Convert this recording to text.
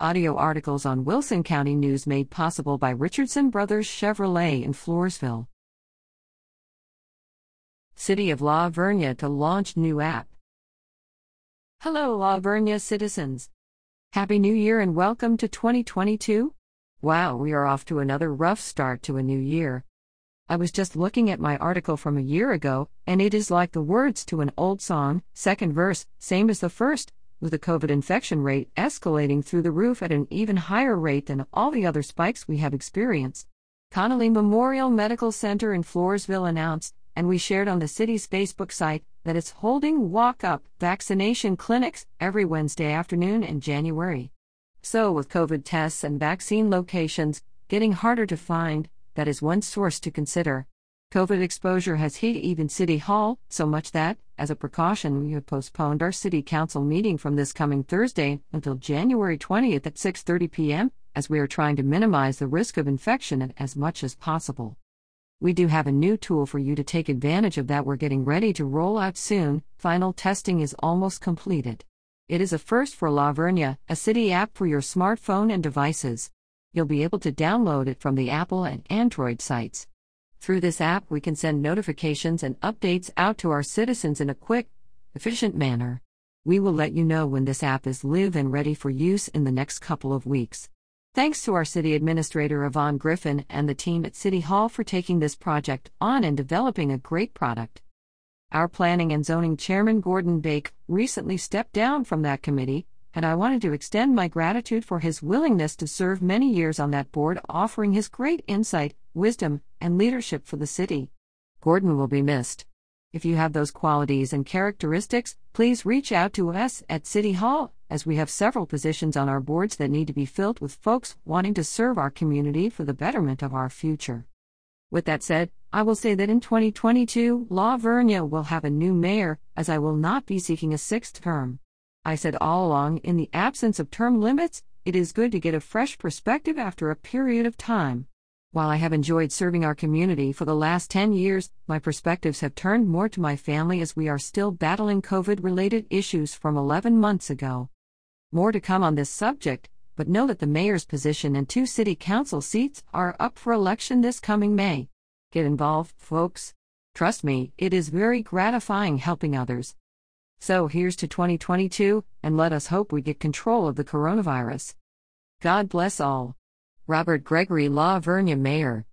Audio articles on Wilson County News made possible by Richardson Brothers Chevrolet in Floresville. City of La Vernia to launch new app. Hello, La Vernia citizens. Happy New Year and welcome to 2022. Wow, we are off to another rough start to a new year. I was just looking at my article from a year ago, and it is like the words to an old song, second verse, same as the first, with the COVID infection rate escalating through the roof at an even higher rate than all the other spikes we have experienced. Connally Memorial Medical Center in Floresville announced, and we shared on the city's Facebook site, that it's holding walk up vaccination clinics every Wednesday afternoon in January. So, with COVID tests and vaccine locations getting harder to find, that is one source to consider. COVID exposure has hit even City Hall, so much that, as a precaution, we have postponed our City Council meeting from this coming Thursday until January 20th at 6:30 p.m., as we are trying to minimize the risk of infection as much as possible. We do have a new tool for you to take advantage of that we're getting ready to roll out soon. Final testing is almost completed. It is a first for La Vernia, a city app for your smartphone and devices. You'll be able to download it from the Apple and Android sites. Through this app, we can send notifications and updates out to our citizens in a quick, efficient manner. We will let you know when this app is live and ready for use in the next couple of weeks. Thanks to our city administrator Yvonne Griffin and the team at City Hall for taking this project on and developing a great product. Our planning and zoning chairman Gordon Bake recently stepped down from that committee, and I wanted to extend my gratitude for his willingness to serve many years on that board, offering his great insight, wisdom, and leadership for the city. Gordon will be missed. If you have those qualities and characteristics, please reach out to us at City Hall, as we have several positions on our boards that need to be filled with folks wanting to serve our community for the betterment of our future. With that said, I will say that in 2022, La Vernia will have a new mayor, as I will not be seeking a sixth term. I said all along, in the absence of term limits, it is good to get a fresh perspective after a period of time. While I have enjoyed serving our community for the last 10 years, my perspectives have turned more to my family as we are still battling COVID related issues from 11 months ago. More to come on this subject, but know that the mayor's position and two city council seats are up for election this coming May. Get involved, folks. Trust me, it is very gratifying helping others. So here's to 2022, and let us hope we get control of the coronavirus. God bless all. Robert Gregory La Vernia Mayor